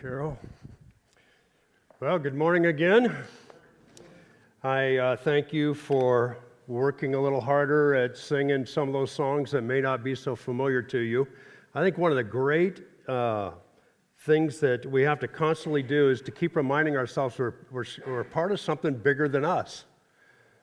Carol. Well, good morning again. I uh, thank you for working a little harder at singing some of those songs that may not be so familiar to you. I think one of the great uh, things that we have to constantly do is to keep reminding ourselves we're, we're, we're part of something bigger than us.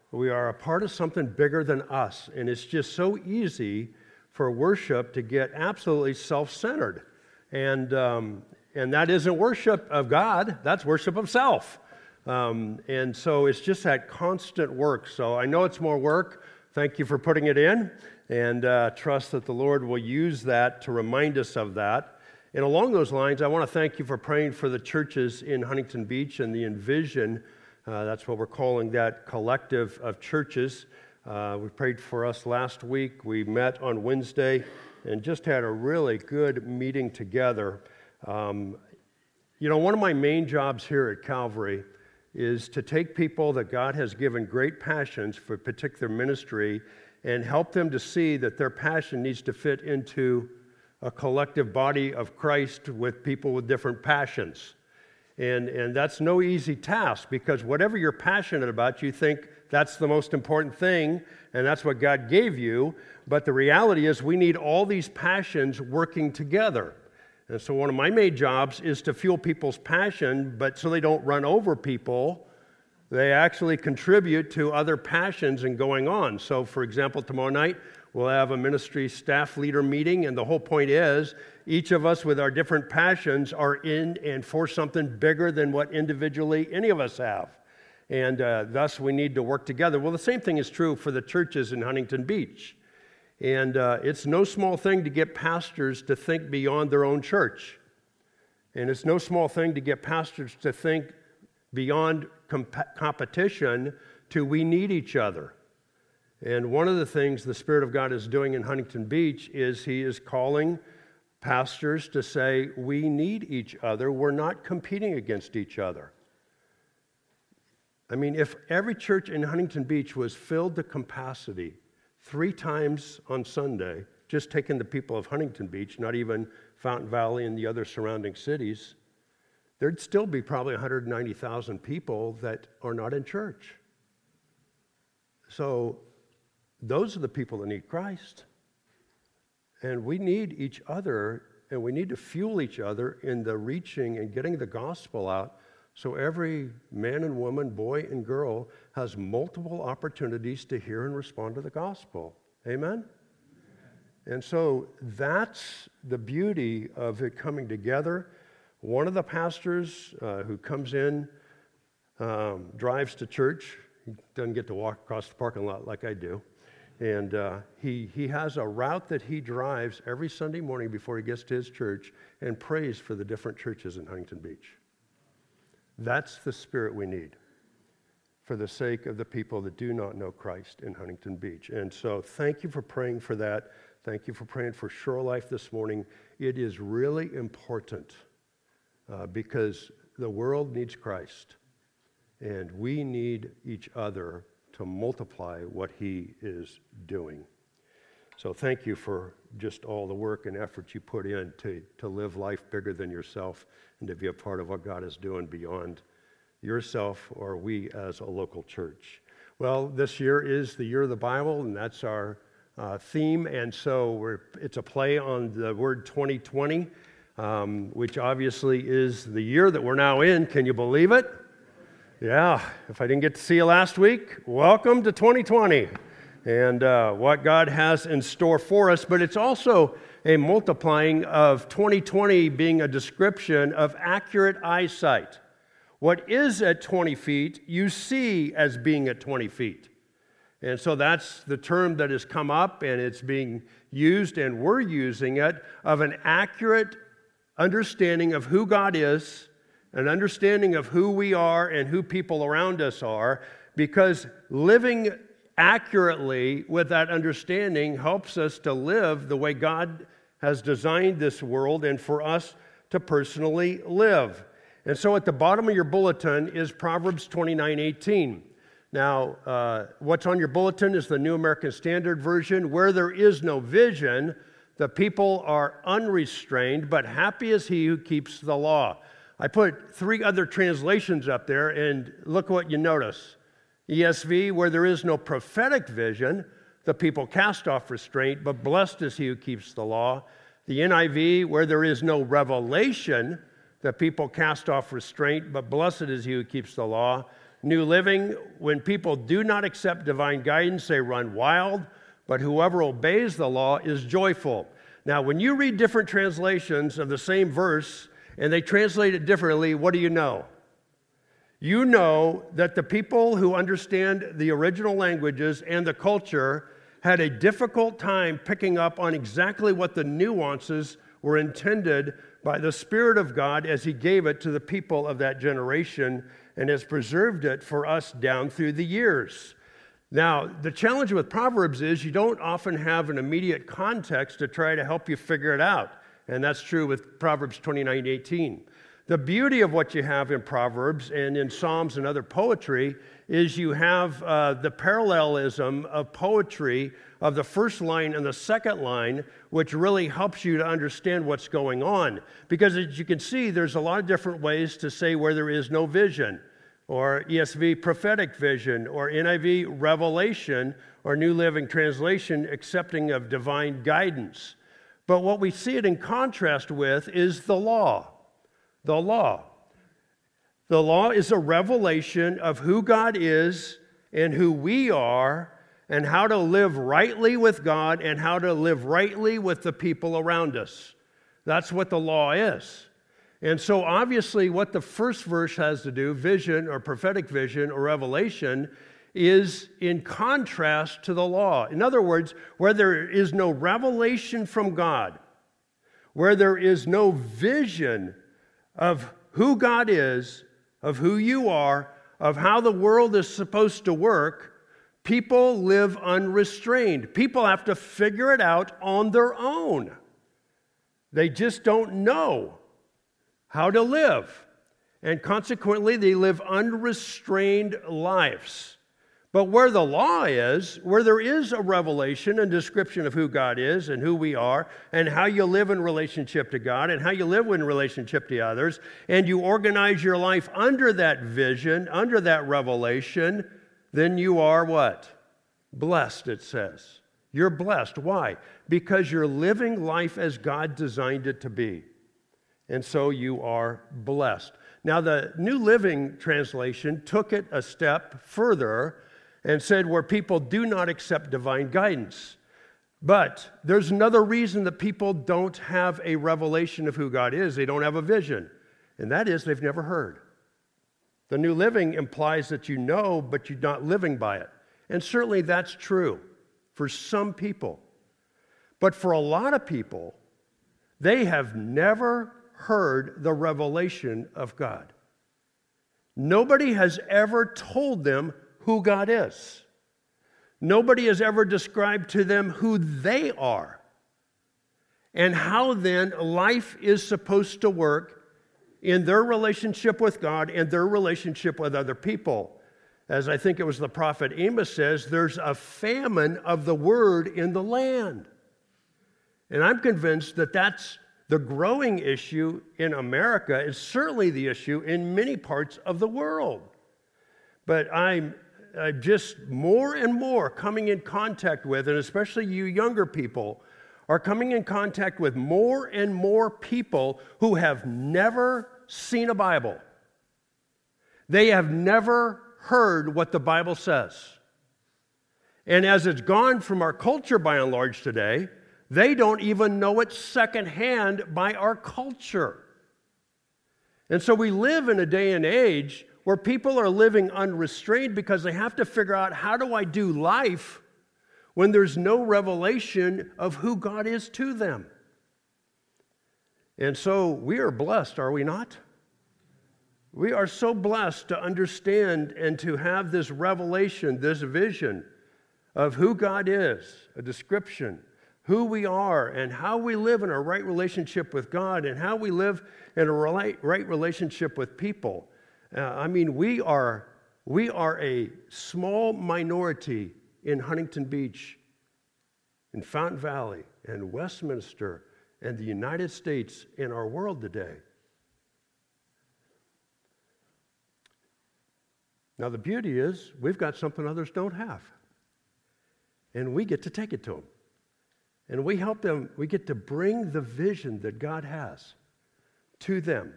We are a part of something bigger than us. And it's just so easy for worship to get absolutely self centered. And, um, and that isn't worship of God, that's worship of self. Um, and so it's just that constant work. So I know it's more work. Thank you for putting it in, and uh, trust that the Lord will use that to remind us of that. And along those lines, I want to thank you for praying for the churches in Huntington Beach and the Envision. Uh, that's what we're calling that collective of churches. Uh, we prayed for us last week. We met on Wednesday and just had a really good meeting together. Um, you know, one of my main jobs here at Calvary is to take people that God has given great passions for a particular ministry and help them to see that their passion needs to fit into a collective body of Christ with people with different passions. And, and that's no easy task because whatever you're passionate about, you think that's the most important thing and that's what God gave you. But the reality is, we need all these passions working together. And so, one of my main jobs is to fuel people's passion, but so they don't run over people, they actually contribute to other passions and going on. So, for example, tomorrow night, we'll have a ministry staff leader meeting, and the whole point is each of us with our different passions are in and for something bigger than what individually any of us have. And uh, thus, we need to work together. Well, the same thing is true for the churches in Huntington Beach. And uh, it's no small thing to get pastors to think beyond their own church. And it's no small thing to get pastors to think beyond comp- competition to we need each other. And one of the things the Spirit of God is doing in Huntington Beach is He is calling pastors to say, we need each other. We're not competing against each other. I mean, if every church in Huntington Beach was filled to capacity three times on Sunday, just taking the people of Huntington Beach, not even Fountain Valley and the other surrounding cities, there'd still be probably 190,000 people that are not in church. So those are the people that need Christ. And we need each other, and we need to fuel each other in the reaching and getting the gospel out so every man and woman, boy and girl has multiple opportunities to hear and respond to the gospel. Amen? And so that's the beauty of it coming together. One of the pastors uh, who comes in um, drives to church. He doesn't get to walk across the parking lot like I do. And uh, he, he has a route that he drives every Sunday morning before he gets to his church and prays for the different churches in Huntington Beach. That's the spirit we need for the sake of the people that do not know Christ in Huntington Beach. And so, thank you for praying for that. Thank you for praying for Shore Life this morning. It is really important uh, because the world needs Christ, and we need each other to multiply what He is doing. So, thank you for just all the work and effort you put in to, to live life bigger than yourself and to be a part of what God is doing beyond yourself or we as a local church. Well, this year is the year of the Bible, and that's our uh, theme. And so it's a play on the word 2020, um, which obviously is the year that we're now in. Can you believe it? Yeah, if I didn't get to see you last week, welcome to 2020 and uh, what God has in store for us. But it's also a multiplying of 2020 being a description of accurate eyesight. What is at 20 feet, you see as being at 20 feet. And so that's the term that has come up and it's being used, and we're using it of an accurate understanding of who God is, an understanding of who we are and who people around us are, because living accurately with that understanding helps us to live the way God has designed this world and for us to personally live. And so at the bottom of your bulletin is Proverbs 29 18. Now, uh, what's on your bulletin is the New American Standard Version. Where there is no vision, the people are unrestrained, but happy is he who keeps the law. I put three other translations up there, and look what you notice. ESV, where there is no prophetic vision, the people cast off restraint, but blessed is he who keeps the law. The NIV, where there is no revelation, the people cast off restraint, but blessed is he who keeps the law. New Living, when people do not accept divine guidance, they run wild, but whoever obeys the law is joyful. Now, when you read different translations of the same verse and they translate it differently, what do you know? You know that the people who understand the original languages and the culture had a difficult time picking up on exactly what the nuances were intended by the Spirit of God as He gave it to the people of that generation and has preserved it for us down through the years. Now, the challenge with Proverbs is you don't often have an immediate context to try to help you figure it out. And that's true with Proverbs 29 18. The beauty of what you have in Proverbs and in Psalms and other poetry is you have uh, the parallelism of poetry of the first line and the second line, which really helps you to understand what's going on. Because as you can see, there's a lot of different ways to say where there is no vision, or ESV prophetic vision, or NIV revelation, or New Living Translation accepting of divine guidance. But what we see it in contrast with is the law the law. The law is a revelation of who God is and who we are and how to live rightly with God and how to live rightly with the people around us. That's what the law is. And so, obviously, what the first verse has to do, vision or prophetic vision or revelation, is in contrast to the law. In other words, where there is no revelation from God, where there is no vision of who God is, of who you are, of how the world is supposed to work, people live unrestrained. People have to figure it out on their own. They just don't know how to live. And consequently, they live unrestrained lives. But where the law is, where there is a revelation and description of who God is and who we are, and how you live in relationship to God and how you live in relationship to others, and you organize your life under that vision, under that revelation, then you are what? Blessed, it says. You're blessed. Why? Because you're living life as God designed it to be. And so you are blessed. Now, the New Living Translation took it a step further and said where people do not accept divine guidance. But there's another reason that people don't have a revelation of who God is. They don't have a vision, and that is they've never heard. The New Living implies that you know, but you're not living by it. And certainly that's true for some people. But for a lot of people, they have never heard the revelation of God. Nobody has ever told them who God is. Nobody has ever described to them who they are and how then life is supposed to work in their relationship with God and their relationship with other people. As I think it was the prophet Amos says, there's a famine of the word in the land. And I'm convinced that that's the growing issue in America. It's certainly the issue in many parts of the world. But I'm uh, just more and more coming in contact with, and especially you younger people, are coming in contact with more and more people who have never seen a Bible. They have never heard what the Bible says. And as it's gone from our culture by and large today, they don't even know it secondhand by our culture. And so we live in a day and age where people are living unrestrained because they have to figure out how do I do life when there's no revelation of who God is to them. And so we are blessed, are we not? We are so blessed to understand and to have this revelation, this vision of who God is, a description, who we are, and how we live in a right relationship with God, and how we live in a right relationship with people. Uh, I mean, we are, we are a small minority in Huntington Beach, in Fountain Valley, and Westminster, and the United States, and our world today. Now, the beauty is we've got something others don't have, and we get to take it to them. And we help them, we get to bring the vision that God has to them.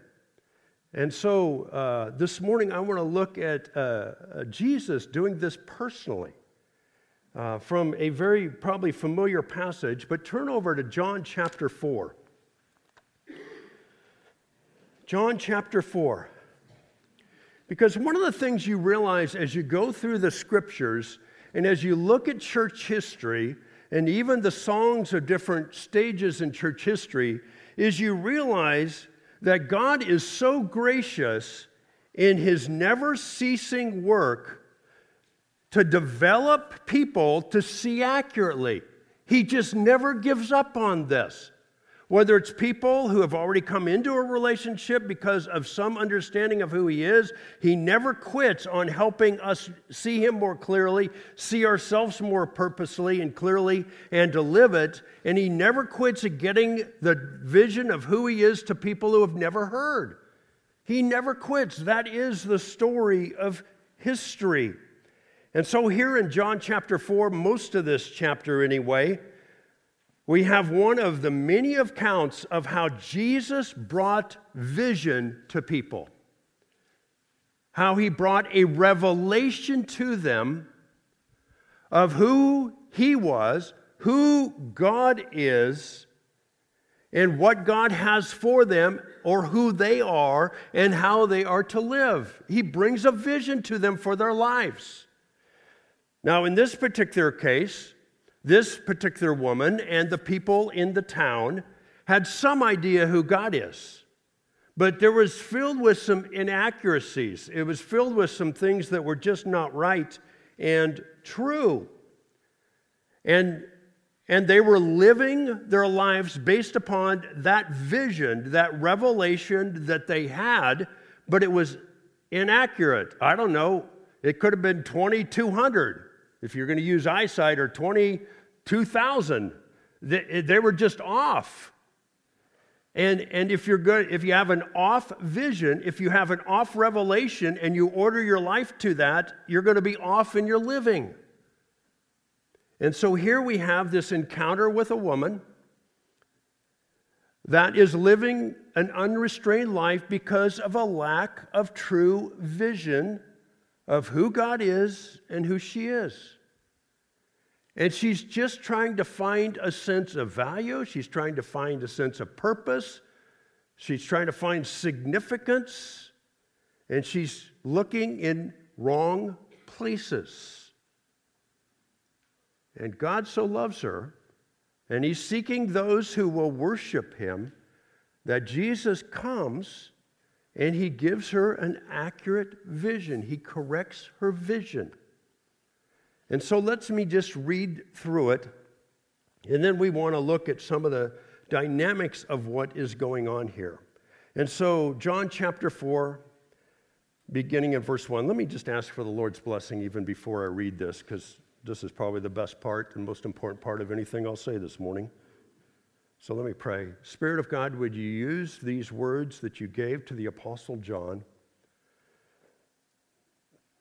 And so uh, this morning, I want to look at uh, uh, Jesus doing this personally uh, from a very probably familiar passage, but turn over to John chapter 4. John chapter 4. Because one of the things you realize as you go through the scriptures and as you look at church history and even the songs of different stages in church history is you realize that God is so gracious in his never ceasing work to develop people to see accurately. He just never gives up on this. Whether it's people who have already come into a relationship because of some understanding of who He is, He never quits on helping us see Him more clearly, see ourselves more purposely and clearly, and to live it. And He never quits at getting the vision of who He is to people who have never heard. He never quits. That is the story of history. And so, here in John chapter 4, most of this chapter anyway, we have one of the many accounts of how Jesus brought vision to people, how he brought a revelation to them of who he was, who God is, and what God has for them, or who they are, and how they are to live. He brings a vision to them for their lives. Now, in this particular case, this particular woman and the people in the town had some idea who God is, but there was filled with some inaccuracies. It was filled with some things that were just not right and true. And, and they were living their lives based upon that vision, that revelation that they had, but it was inaccurate. I don't know, it could have been 2200 if you're going to use eyesight, or 22,000. They, they were just off. And, and if you're good, if you have an off vision, if you have an off revelation and you order your life to that, you're going to be off in your living. And so here we have this encounter with a woman that is living an unrestrained life because of a lack of true vision of who God is and who she is. And she's just trying to find a sense of value. She's trying to find a sense of purpose. She's trying to find significance. And she's looking in wrong places. And God so loves her, and He's seeking those who will worship Him, that Jesus comes and he gives her an accurate vision. He corrects her vision. And so let's me just read through it. And then we want to look at some of the dynamics of what is going on here. And so, John chapter 4, beginning in verse 1. Let me just ask for the Lord's blessing even before I read this, because this is probably the best part and most important part of anything I'll say this morning. So let me pray. Spirit of God, would you use these words that you gave to the Apostle John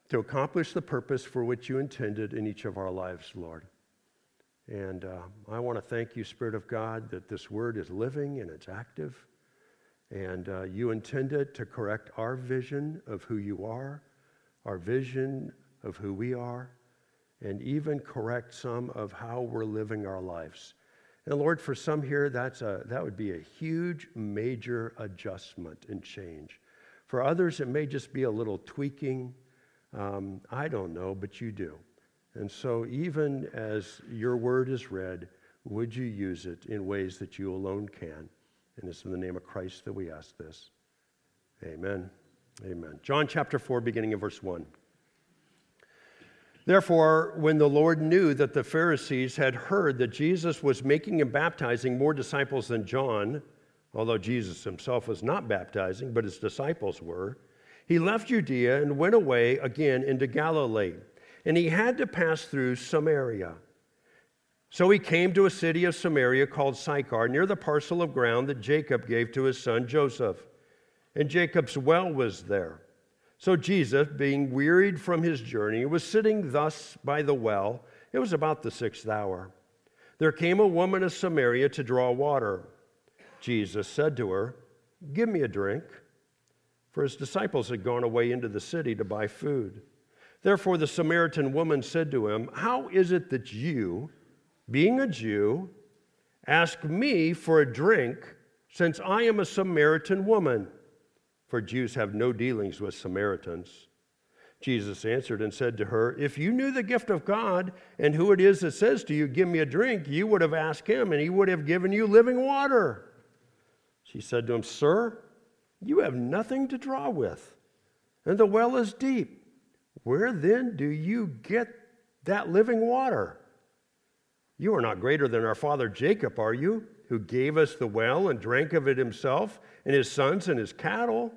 to accomplish the purpose for which you intended in each of our lives, Lord? And uh, I want to thank you, Spirit of God, that this word is living and it's active. And uh, you intended to correct our vision of who you are, our vision of who we are, and even correct some of how we're living our lives. And Lord, for some here, that's a, that would be a huge, major adjustment and change. For others, it may just be a little tweaking. Um, I don't know, but you do. And so, even as your word is read, would you use it in ways that you alone can? And it's in the name of Christ that we ask this. Amen. Amen. John chapter 4, beginning of verse 1. Therefore, when the Lord knew that the Pharisees had heard that Jesus was making and baptizing more disciples than John, although Jesus himself was not baptizing, but his disciples were, he left Judea and went away again into Galilee. And he had to pass through Samaria. So he came to a city of Samaria called Sychar, near the parcel of ground that Jacob gave to his son Joseph. And Jacob's well was there. So Jesus, being wearied from his journey, was sitting thus by the well. It was about the sixth hour. There came a woman of Samaria to draw water. Jesus said to her, Give me a drink. For his disciples had gone away into the city to buy food. Therefore, the Samaritan woman said to him, How is it that you, being a Jew, ask me for a drink, since I am a Samaritan woman? For Jews have no dealings with Samaritans. Jesus answered and said to her, If you knew the gift of God and who it is that says to you, Give me a drink, you would have asked him, and he would have given you living water. She said to him, Sir, you have nothing to draw with, and the well is deep. Where then do you get that living water? You are not greater than our father Jacob, are you, who gave us the well and drank of it himself, and his sons and his cattle?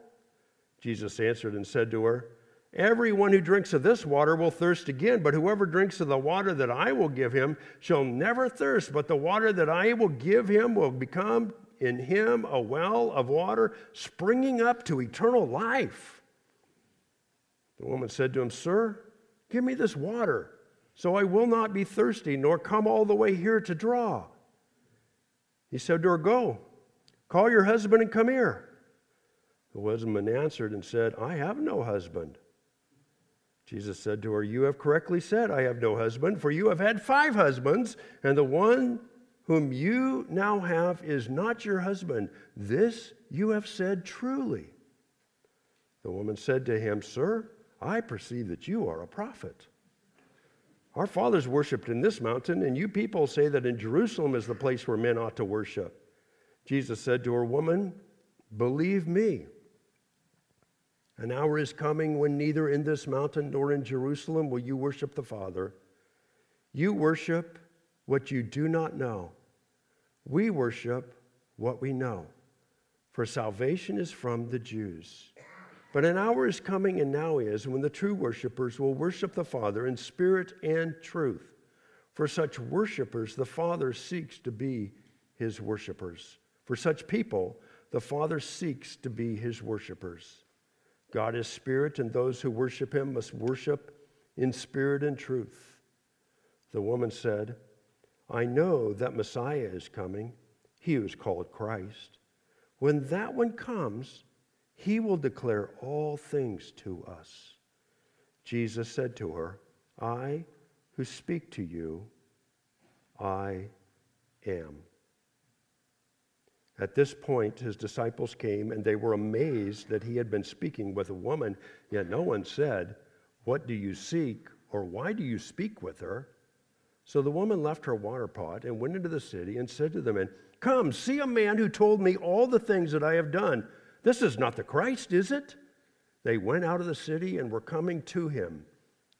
Jesus answered and said to her, Everyone who drinks of this water will thirst again, but whoever drinks of the water that I will give him shall never thirst, but the water that I will give him will become in him a well of water springing up to eternal life. The woman said to him, Sir, give me this water, so I will not be thirsty, nor come all the way here to draw. He said to her, Go, call your husband and come here. The woman answered and said, I have no husband. Jesus said to her, You have correctly said, I have no husband, for you have had five husbands, and the one whom you now have is not your husband. This you have said truly. The woman said to him, Sir, I perceive that you are a prophet. Our fathers worshipped in this mountain, and you people say that in Jerusalem is the place where men ought to worship. Jesus said to her, Woman, believe me. An hour is coming when neither in this mountain nor in Jerusalem will you worship the Father. You worship what you do not know. We worship what we know, for salvation is from the Jews. But an hour is coming, and now is, when the true worshipers will worship the Father in spirit and truth. For such worshipers, the Father seeks to be his worshipers. For such people, the Father seeks to be his worshipers. God is spirit, and those who worship him must worship in spirit and truth. The woman said, I know that Messiah is coming, he who is called Christ. When that one comes, he will declare all things to us. Jesus said to her, I who speak to you, I am. At this point, his disciples came and they were amazed that he had been speaking with a woman, yet no one said, What do you seek? or Why do you speak with her? So the woman left her water pot and went into the city and said to the men, Come, see a man who told me all the things that I have done. This is not the Christ, is it? They went out of the city and were coming to him.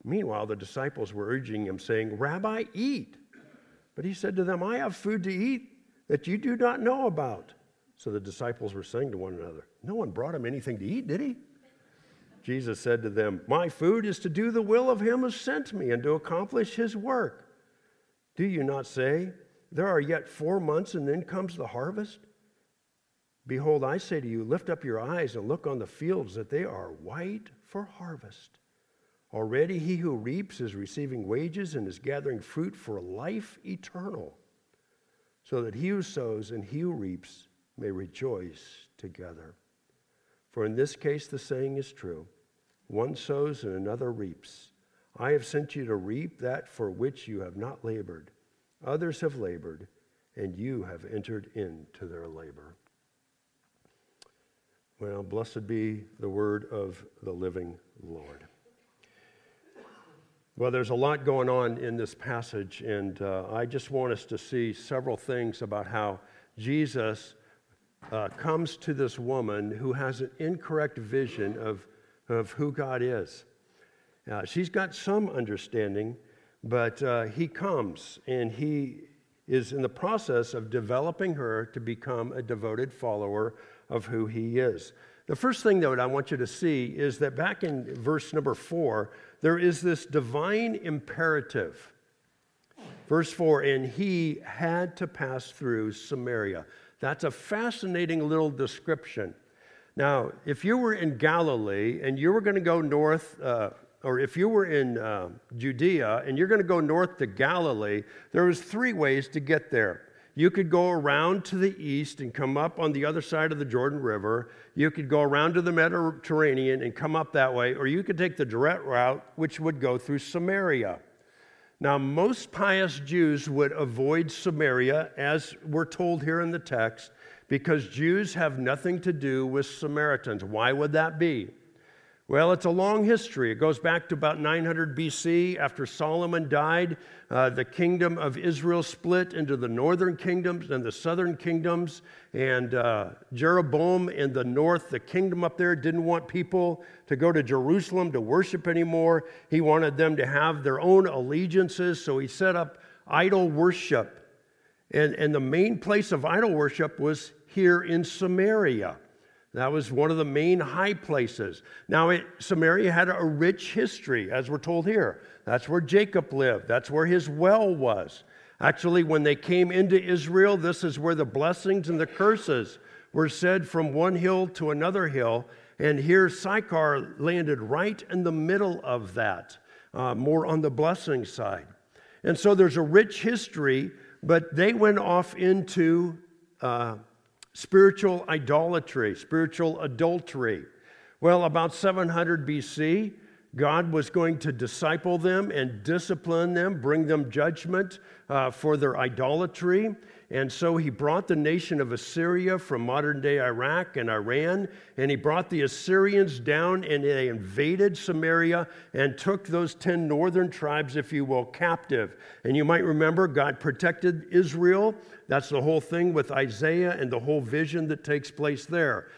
Meanwhile, the disciples were urging him, saying, Rabbi, eat. But he said to them, I have food to eat that you do not know about. So the disciples were saying to one another, No one brought him anything to eat, did he? Jesus said to them, My food is to do the will of him who sent me and to accomplish his work. Do you not say, There are yet four months, and then comes the harvest? Behold, I say to you, lift up your eyes and look on the fields, that they are white for harvest. Already he who reaps is receiving wages and is gathering fruit for life eternal, so that he who sows and he who reaps may rejoice together. For in this case the saying is true one sows and another reaps. I have sent you to reap that for which you have not labored. Others have labored, and you have entered into their labor. Well, blessed be the word of the living Lord. Well, there's a lot going on in this passage, and uh, I just want us to see several things about how Jesus uh, comes to this woman who has an incorrect vision of, of who God is. Uh, she's got some understanding, but uh, he comes and he is in the process of developing her to become a devoted follower of who he is. The first thing, that I want you to see is that back in verse number four, there is this divine imperative. Verse 4 and he had to pass through Samaria. That's a fascinating little description. Now, if you were in Galilee and you were going to go north, uh, or if you were in uh, Judea and you're going to go north to Galilee, there was three ways to get there. You could go around to the east and come up on the other side of the Jordan River. You could go around to the Mediterranean and come up that way, or you could take the direct route, which would go through Samaria. Now, most pious Jews would avoid Samaria, as we're told here in the text, because Jews have nothing to do with Samaritans. Why would that be? Well, it's a long history. It goes back to about 900 BC. After Solomon died, uh, the kingdom of Israel split into the northern kingdoms and the southern kingdoms. And uh, Jeroboam in the north, the kingdom up there, didn't want people to go to Jerusalem to worship anymore. He wanted them to have their own allegiances, so he set up idol worship. And, and the main place of idol worship was here in Samaria. That was one of the main high places. Now, it, Samaria had a rich history, as we're told here. That's where Jacob lived, that's where his well was. Actually, when they came into Israel, this is where the blessings and the curses were said from one hill to another hill. And here, Sychar landed right in the middle of that, uh, more on the blessing side. And so there's a rich history, but they went off into. Uh, spiritual idolatry, spiritual adultery. Well, about 700 BC, God was going to disciple them and discipline them, bring them judgment uh, for their idolatry. And so he brought the nation of Assyria from modern day Iraq and Iran, and he brought the Assyrians down and they invaded Samaria and took those 10 northern tribes, if you will, captive. And you might remember God protected Israel. That's the whole thing with Isaiah and the whole vision that takes place there.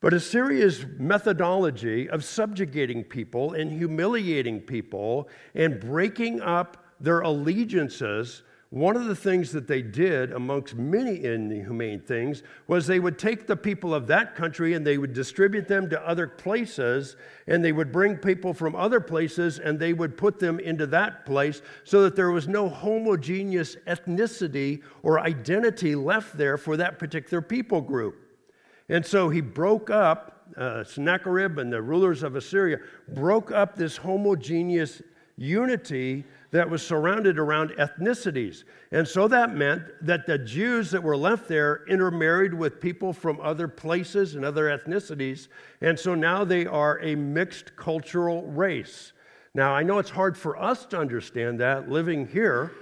But Assyria's methodology of subjugating people and humiliating people and breaking up their allegiances one of the things that they did, amongst many inhumane things, was they would take the people of that country and they would distribute them to other places, and they would bring people from other places and they would put them into that place so that there was no homogeneous ethnicity or identity left there for that particular people group. And so he broke up, uh, Sennacherib and the rulers of Assyria broke up this homogeneous unity that was surrounded around ethnicities. And so that meant that the Jews that were left there intermarried with people from other places and other ethnicities. And so now they are a mixed cultural race. Now, I know it's hard for us to understand that living here,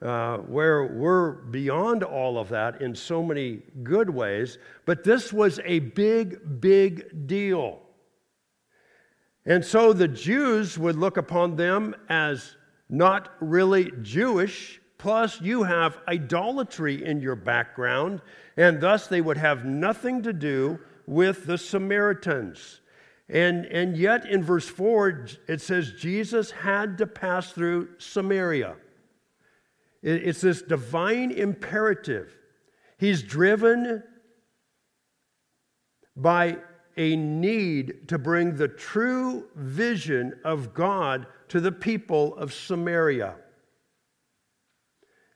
uh, where we're beyond all of that in so many good ways, but this was a big, big deal. And so the Jews would look upon them as not really Jewish, plus you have idolatry in your background, and thus they would have nothing to do with the Samaritans. And, and yet in verse 4, it says Jesus had to pass through Samaria. It's this divine imperative. He's driven by a need to bring the true vision of God to the people of Samaria.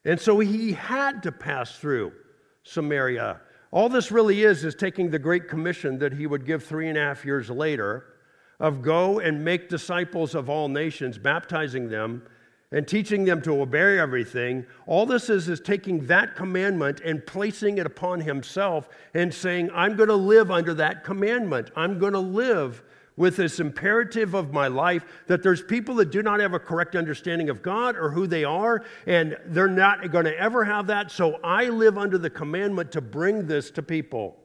And so he had to pass through Samaria. All this really is is taking the Great Commission that he would give three and a half years later of go and make disciples of all nations, baptizing them and teaching them to obey everything, all this is is taking that commandment and placing it upon himself and saying, I'm going to live under that commandment. I'm going to live with this imperative of my life that there's people that do not have a correct understanding of God or who they are, and they're not going to ever have that. So I live under the commandment to bring this to people.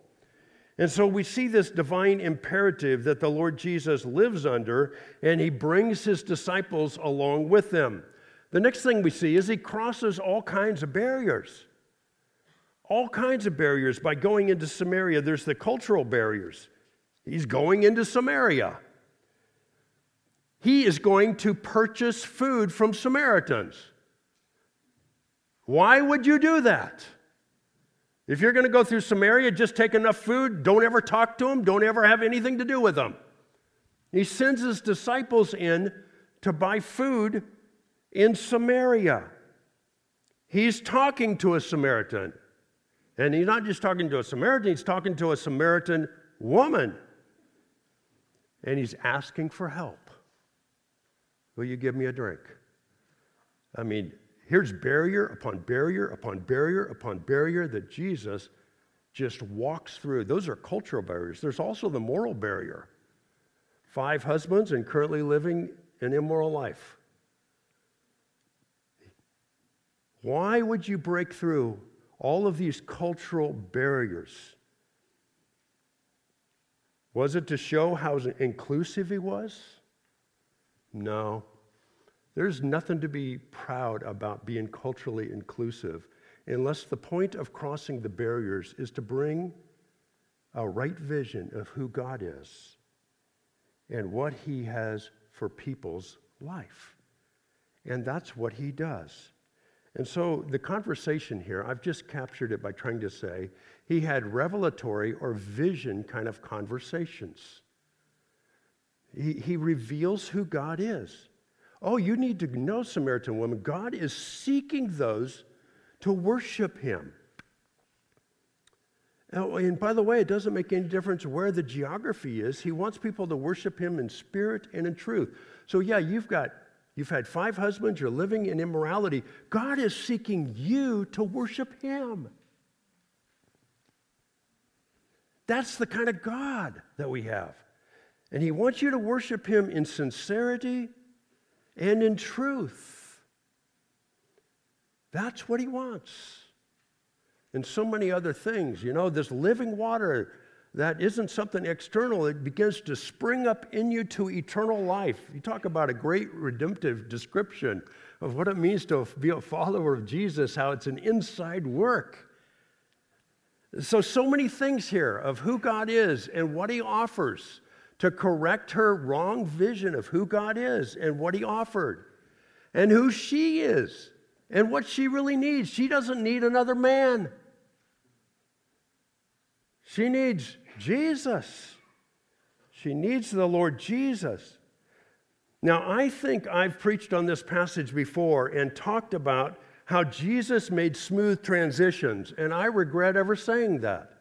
And so we see this divine imperative that the Lord Jesus lives under, and he brings his disciples along with them. The next thing we see is he crosses all kinds of barriers. All kinds of barriers by going into Samaria. There's the cultural barriers. He's going into Samaria. He is going to purchase food from Samaritans. Why would you do that? If you're going to go through Samaria, just take enough food, don't ever talk to them, don't ever have anything to do with them. He sends his disciples in to buy food in Samaria. He's talking to a Samaritan. And he's not just talking to a Samaritan, he's talking to a Samaritan Woman. And he's asking for help. Will you give me a drink? I mean, here's barrier upon barrier upon barrier upon barrier that Jesus just walks through. Those are cultural barriers. There's also the moral barrier. Five husbands and currently living an immoral life. Why would you break through all of these cultural barriers? Was it to show how inclusive he was? No. There's nothing to be proud about being culturally inclusive unless the point of crossing the barriers is to bring a right vision of who God is and what he has for people's life. And that's what he does. And so the conversation here, I've just captured it by trying to say he had revelatory or vision kind of conversations. He, he reveals who God is. Oh, you need to know, Samaritan woman, God is seeking those to worship him. And by the way, it doesn't make any difference where the geography is. He wants people to worship him in spirit and in truth. So, yeah, you've got You've had five husbands, you're living in immorality. God is seeking you to worship Him. That's the kind of God that we have. And He wants you to worship Him in sincerity and in truth. That's what He wants. And so many other things. You know, this living water that isn't something external, it begins to spring up in you to eternal life. You talk about a great redemptive description of what it means to be a follower of Jesus, how it's an inside work. So, so many things here of who God is and what He offers to correct her wrong vision of who God is and what He offered and who she is and what she really needs. She doesn't need another man. She needs Jesus. She needs the Lord Jesus. Now, I think I've preached on this passage before and talked about how Jesus made smooth transitions, and I regret ever saying that.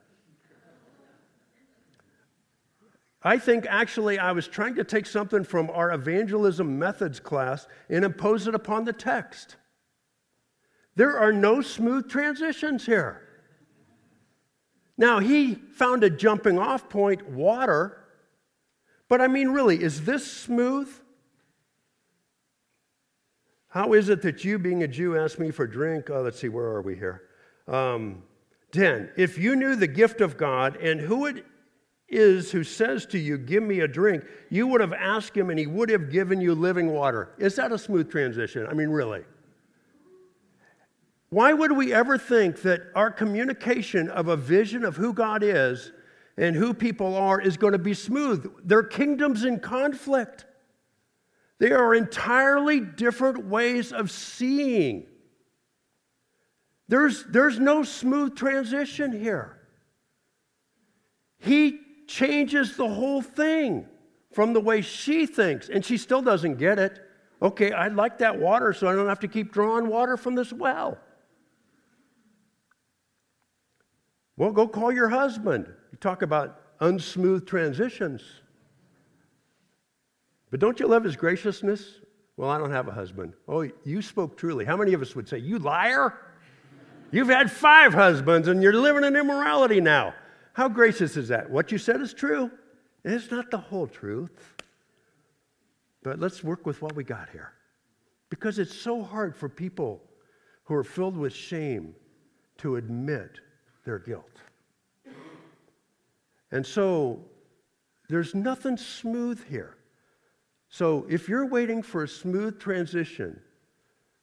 I think actually I was trying to take something from our evangelism methods class and impose it upon the text. There are no smooth transitions here. Now, he found a jumping off point, water. But I mean, really, is this smooth? How is it that you, being a Jew, ask me for drink? Oh, let's see, where are we here? Um, 10. If you knew the gift of God and who it is who says to you, Give me a drink, you would have asked him and he would have given you living water. Is that a smooth transition? I mean, really? Why would we ever think that our communication of a vision of who God is and who people are is going to be smooth? They're kingdoms in conflict. They are entirely different ways of seeing. There's, there's no smooth transition here. He changes the whole thing from the way she thinks, and she still doesn't get it. Okay, I'd like that water so I don't have to keep drawing water from this well. Well, go call your husband. You talk about unsmooth transitions. But don't you love his graciousness? Well, I don't have a husband. Oh, you spoke truly. How many of us would say, You liar? You've had five husbands and you're living in immorality now. How gracious is that? What you said is true. it's not the whole truth. But let's work with what we got here. Because it's so hard for people who are filled with shame to admit their guilt. And so there's nothing smooth here. So if you're waiting for a smooth transition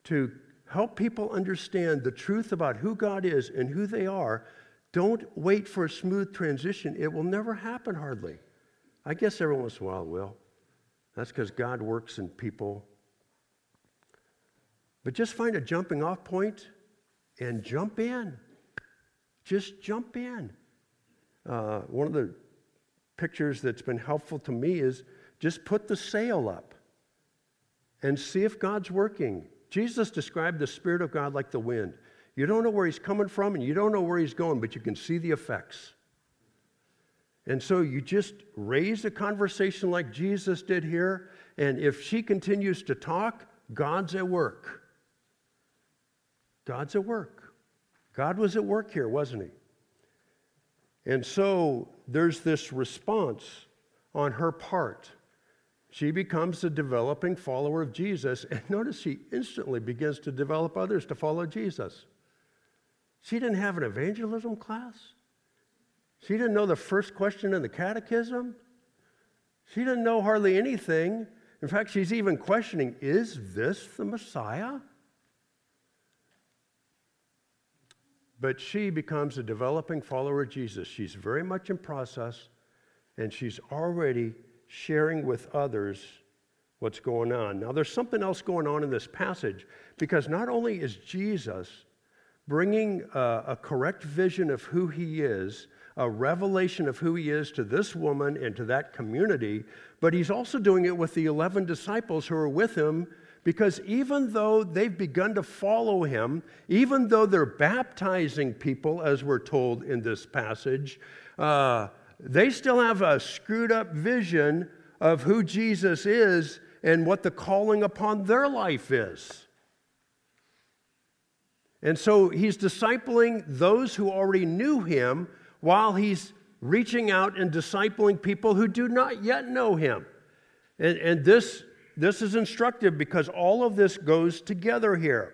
to help people understand the truth about who God is and who they are, don't wait for a smooth transition. It will never happen, hardly. I guess every once in a while it will. That's because God works in people. But just find a jumping off point and jump in. Just jump in. Uh, one of the pictures that's been helpful to me is just put the sail up and see if God's working. Jesus described the Spirit of God like the wind. You don't know where he's coming from and you don't know where he's going, but you can see the effects. And so you just raise a conversation like Jesus did here, and if she continues to talk, God's at work. God's at work. God was at work here, wasn't he? And so there's this response on her part. She becomes a developing follower of Jesus, and notice she instantly begins to develop others to follow Jesus. She didn't have an evangelism class. She didn't know the first question in the catechism. She didn't know hardly anything. In fact, she's even questioning is this the Messiah? But she becomes a developing follower of Jesus. She's very much in process, and she's already sharing with others what's going on. Now, there's something else going on in this passage because not only is Jesus bringing a, a correct vision of who he is, a revelation of who he is to this woman and to that community, but he's also doing it with the 11 disciples who are with him because even though they've begun to follow him, even though they're baptizing people, as we're told in this passage, uh, they still have a screwed up vision of who Jesus is and what the calling upon their life is. And so he's discipling those who already knew him while he's reaching out and discipling people who do not yet know him. And, and this, this is instructive because all of this goes together here.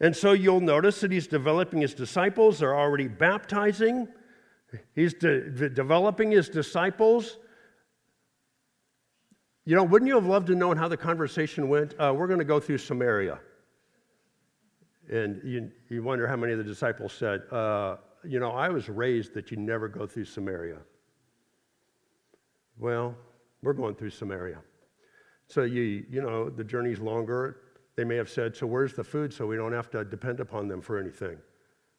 And so you'll notice that he's developing his disciples, they're already baptizing, he's de- developing his disciples. You know, wouldn't you have loved to know how the conversation went? Uh, we're going to go through Samaria. And you, you wonder how many of the disciples said, uh, you know, I was raised that you never go through Samaria. Well, we're going through Samaria. So you, you know, the journey's longer. They may have said, so where's the food so we don't have to depend upon them for anything?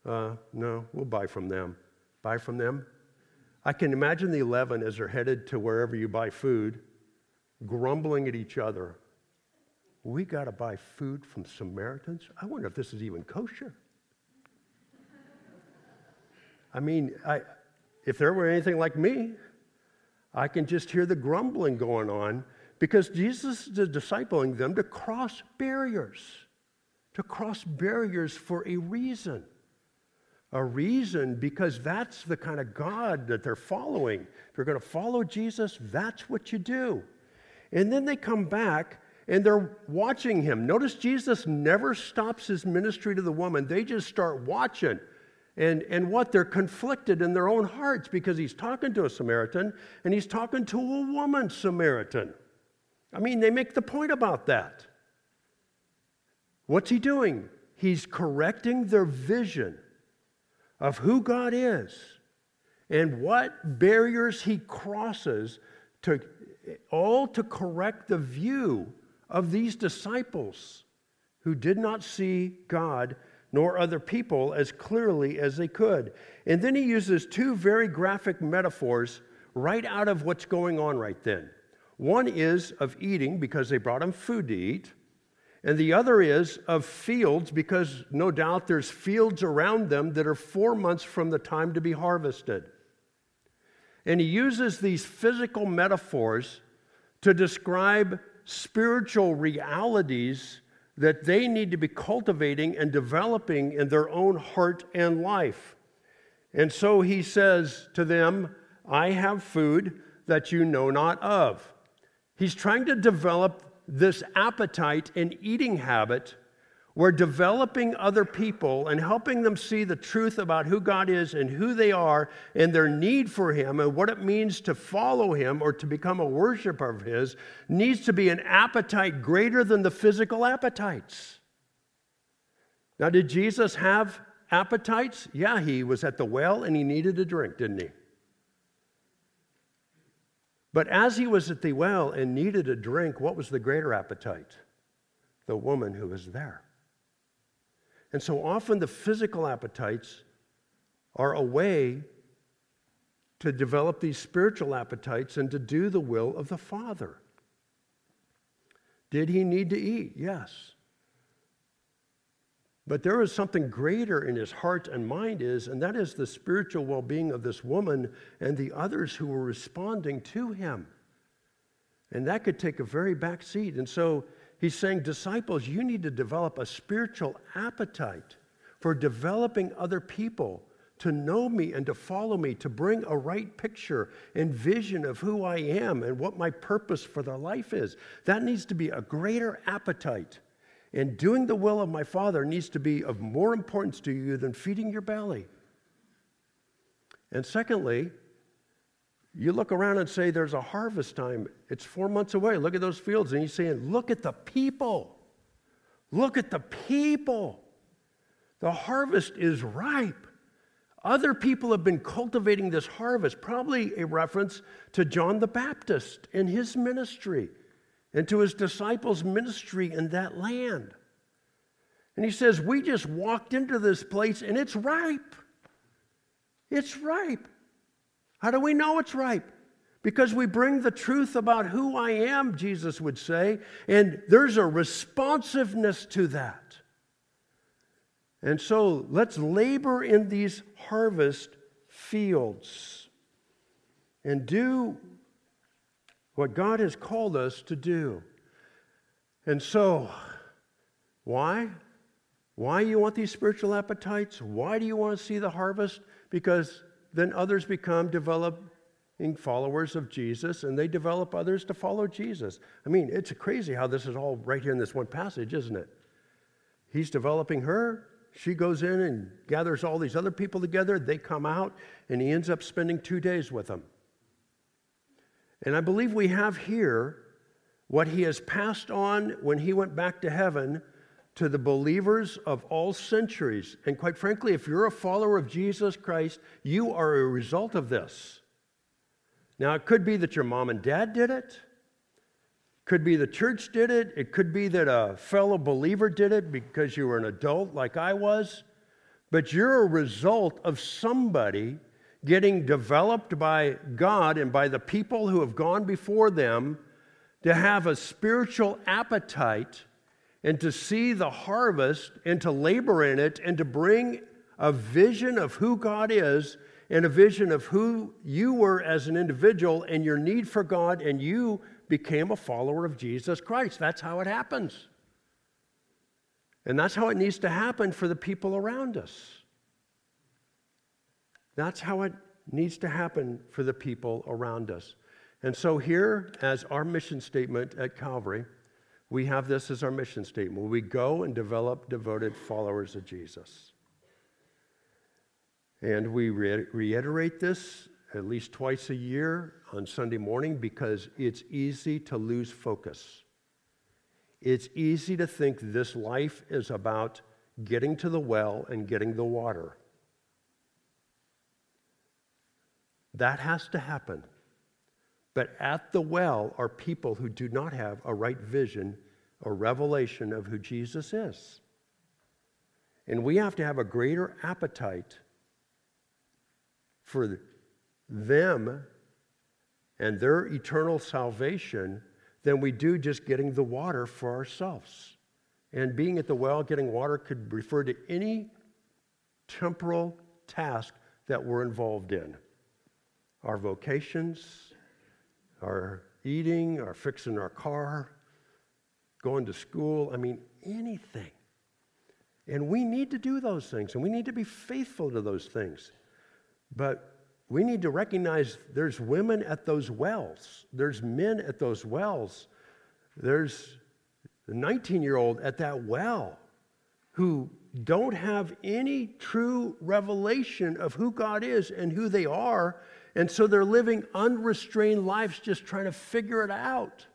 Uh, no, we'll buy from them. Buy from them? I can imagine the 11 as they're headed to wherever you buy food, grumbling at each other. We got to buy food from Samaritans? I wonder if this is even kosher. I mean, I, if there were anything like me, I can just hear the grumbling going on because Jesus is discipling them to cross barriers, to cross barriers for a reason. A reason because that's the kind of God that they're following. If you're going to follow Jesus, that's what you do. And then they come back and they're watching him. Notice Jesus never stops his ministry to the woman, they just start watching. And, and what? They're conflicted in their own hearts because he's talking to a Samaritan and he's talking to a woman Samaritan. I mean, they make the point about that. What's he doing? He's correcting their vision of who God is and what barriers he crosses to all to correct the view of these disciples who did not see God nor other people as clearly as they could. And then he uses two very graphic metaphors right out of what's going on right then. One is of eating because they brought him food to eat, and the other is of fields because no doubt there's fields around them that are four months from the time to be harvested. And he uses these physical metaphors to describe spiritual realities that they need to be cultivating and developing in their own heart and life. And so he says to them, I have food that you know not of. He's trying to develop this appetite and eating habit we're developing other people and helping them see the truth about who God is and who they are and their need for Him and what it means to follow Him or to become a worshiper of His needs to be an appetite greater than the physical appetites. Now, did Jesus have appetites? Yeah, he was at the well and he needed a drink, didn't he? But as he was at the well and needed a drink, what was the greater appetite? The woman who was there. And so often the physical appetites are a way to develop these spiritual appetites and to do the will of the Father. Did he need to eat? Yes. But there is something greater in his heart and mind is, and that is the spiritual well-being of this woman and the others who were responding to him. And that could take a very back seat. And so he's saying, disciples, you need to develop a spiritual appetite for developing other people to know me and to follow me, to bring a right picture and vision of who I am and what my purpose for their life is. That needs to be a greater appetite. And doing the will of my Father needs to be of more importance to you than feeding your belly. And secondly, you look around and say, There's a harvest time. It's four months away. Look at those fields. And he's saying, Look at the people. Look at the people. The harvest is ripe. Other people have been cultivating this harvest, probably a reference to John the Baptist and his ministry and to his disciples' ministry in that land. And he says, We just walked into this place and it's ripe. It's ripe. How do we know it's ripe? Because we bring the truth about who I am, Jesus would say, and there's a responsiveness to that. And so let's labor in these harvest fields and do what God has called us to do. And so, why? Why you want these spiritual appetites? Why do you want to see the harvest? Because then others become developing followers of Jesus and they develop others to follow Jesus. I mean, it's crazy how this is all right here in this one passage, isn't it? He's developing her, she goes in and gathers all these other people together. They come out, and he ends up spending two days with them. And I believe we have here what he has passed on when he went back to heaven to the believers of all centuries. And quite frankly, if you're a follower of Jesus Christ, you are a result of this. Now, it could be that your mom and dad did it. Could be the church did it. It could be that a fellow believer did it because you were an adult like I was. But you're a result of somebody getting developed by God and by the people who have gone before them to have a spiritual appetite and to see the harvest and to labor in it and to bring a vision of who God is and a vision of who you were as an individual and your need for God and you became a follower of Jesus Christ. That's how it happens. And that's how it needs to happen for the people around us. That's how it needs to happen for the people around us. And so, here, as our mission statement at Calvary, we have this as our mission statement. We go and develop devoted followers of Jesus. And we re- reiterate this at least twice a year on Sunday morning because it's easy to lose focus. It's easy to think this life is about getting to the well and getting the water. That has to happen. But at the well are people who do not have a right vision or revelation of who Jesus is. And we have to have a greater appetite for them and their eternal salvation than we do just getting the water for ourselves. And being at the well, getting water could refer to any temporal task that we're involved in our vocations, our eating, our fixing our car, going to school. I mean, anything. And we need to do those things, and we need to be faithful to those things. But we need to recognize there's women at those wells, there's men at those wells, there's the 19 year old at that well who don't have any true revelation of who God is and who they are. And so they're living unrestrained lives just trying to figure it out.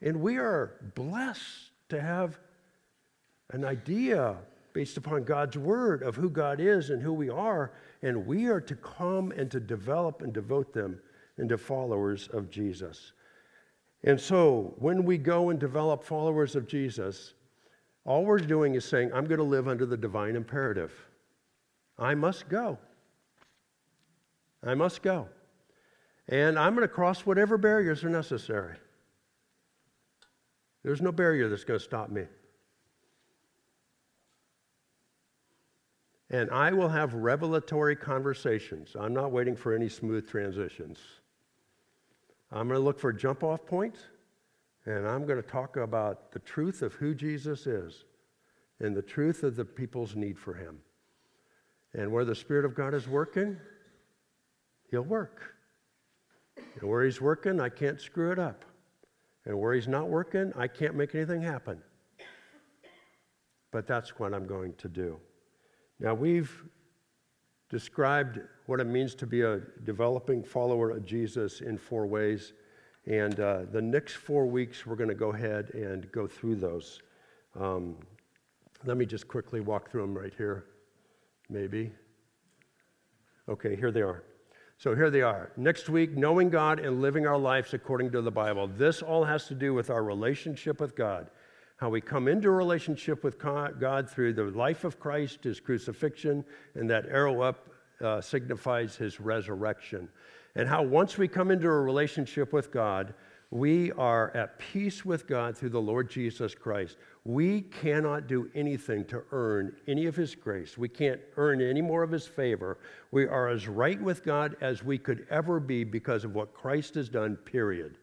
And we are blessed to have an idea based upon God's word of who God is and who we are and we are to come and to develop and devote them into followers of Jesus. And so, when we go and develop followers of Jesus, all we're doing is saying, I'm going to live under the divine imperative. I must go. I must go. And I'm going to cross whatever barriers are necessary. There's no barrier that's going to stop me. and I will have revelatory conversations. I'm not waiting for any smooth transitions. I'm going to look for jump off points, and I'm going to talk about the truth of who Jesus is and the truth of the people's need for him. And where the Spirit of God is working, He'll work. And where He's working, I can't screw it up. And where He's not working, I can't make anything happen. But that's what I'm going to do. Now, we've described what it means to be a developing follower of Jesus in four ways. And uh, the next four weeks, we're going to go ahead and go through those. Um, let me just quickly walk through them right here. Maybe. Okay, here they are. So here they are. Next week, knowing God and living our lives according to the Bible. This all has to do with our relationship with God. How we come into a relationship with God through the life of Christ, his crucifixion, and that arrow up uh, signifies his resurrection. And how once we come into a relationship with God, we are at peace with God through the Lord Jesus Christ. We cannot do anything to earn any of His grace. We can't earn any more of His favor. We are as right with God as we could ever be because of what Christ has done, period.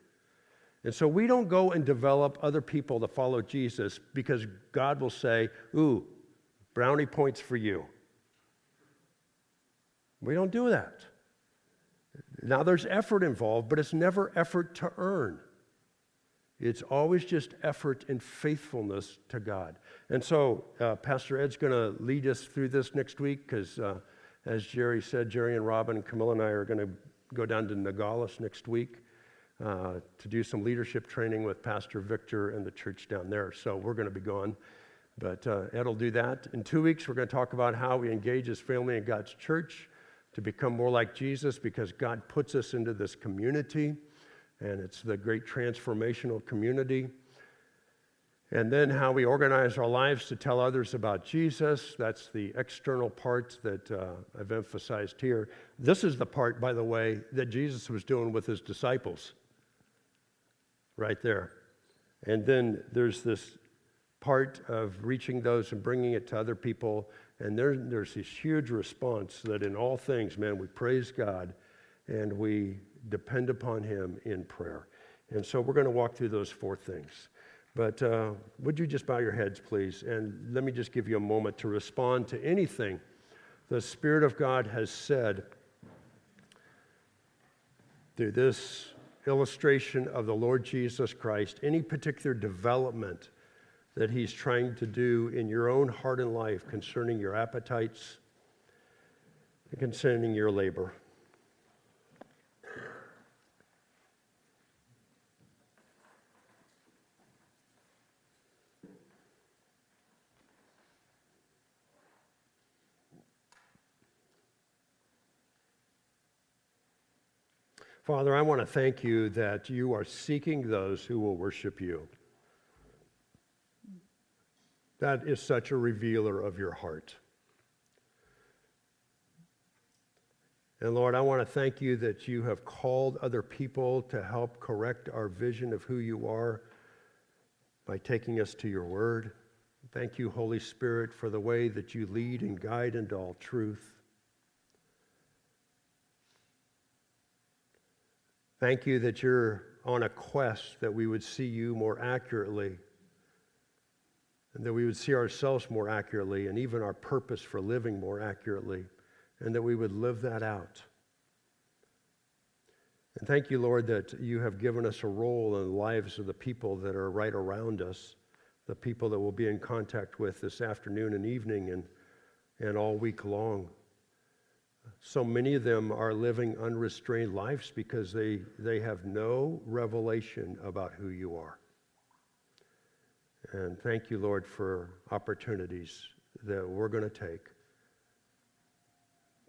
And so we don't go and develop other people to follow Jesus because God will say, Ooh, brownie points for you. We don't do that. Now, there's effort involved, but it's never effort to earn. It's always just effort and faithfulness to God. And so, uh, Pastor Ed's going to lead us through this next week because, uh, as Jerry said, Jerry and Robin and Camilla and I are going to go down to Nogales next week uh, to do some leadership training with Pastor Victor and the church down there. So, we're going to be gone. But uh, Ed will do that. In two weeks, we're going to talk about how we engage as family in God's church to become more like Jesus because God puts us into this community, and it's the great transformational community. And then how we organize our lives to tell others about Jesus. That's the external part that uh, I've emphasized here. This is the part, by the way, that Jesus was doing with his disciples. Right there. And then there's this part of reaching those and bringing it to other people and there, there's this huge response that in all things, man, we praise God and we depend upon Him in prayer. And so we're going to walk through those four things. But uh, would you just bow your heads, please? And let me just give you a moment to respond to anything the Spirit of God has said through this illustration of the Lord Jesus Christ, any particular development that He's trying to do in your own heart and life concerning your appetites and concerning your labor. Father, I want to thank you that you are seeking those who will worship you. That is such a revealer of your heart. And Lord, I want to thank you that you have called other people to help correct our vision of who you are by taking us to your word. Thank you, Holy Spirit, for the way that you lead and guide into all truth. Thank you that you're on a quest that we would see you more accurately and that we would see ourselves more accurately and even our purpose for living more accurately, and that we would live that out. And thank you, Lord, that you have given us a role in the lives of the people that are right around us, the people that we'll be in contact with this afternoon and evening and, and all week long. So many of them are living unrestrained lives because they, they have no revelation about who you are. And thank you, Lord, for opportunities that we're going to take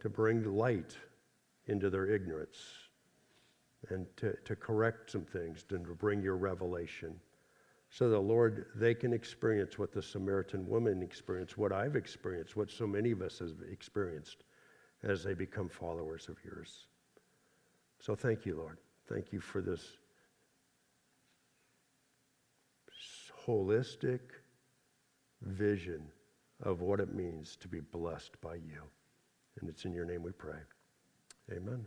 to bring light into their ignorance and to, to correct some things and to bring your revelation. So that, Lord, they can experience what the Samaritan woman experienced, what I've experienced, what so many of us have experienced as they become followers of yours. So thank you, Lord. Thank you for this holistic vision of what it means to be blessed by you. And it's in your name we pray. Amen.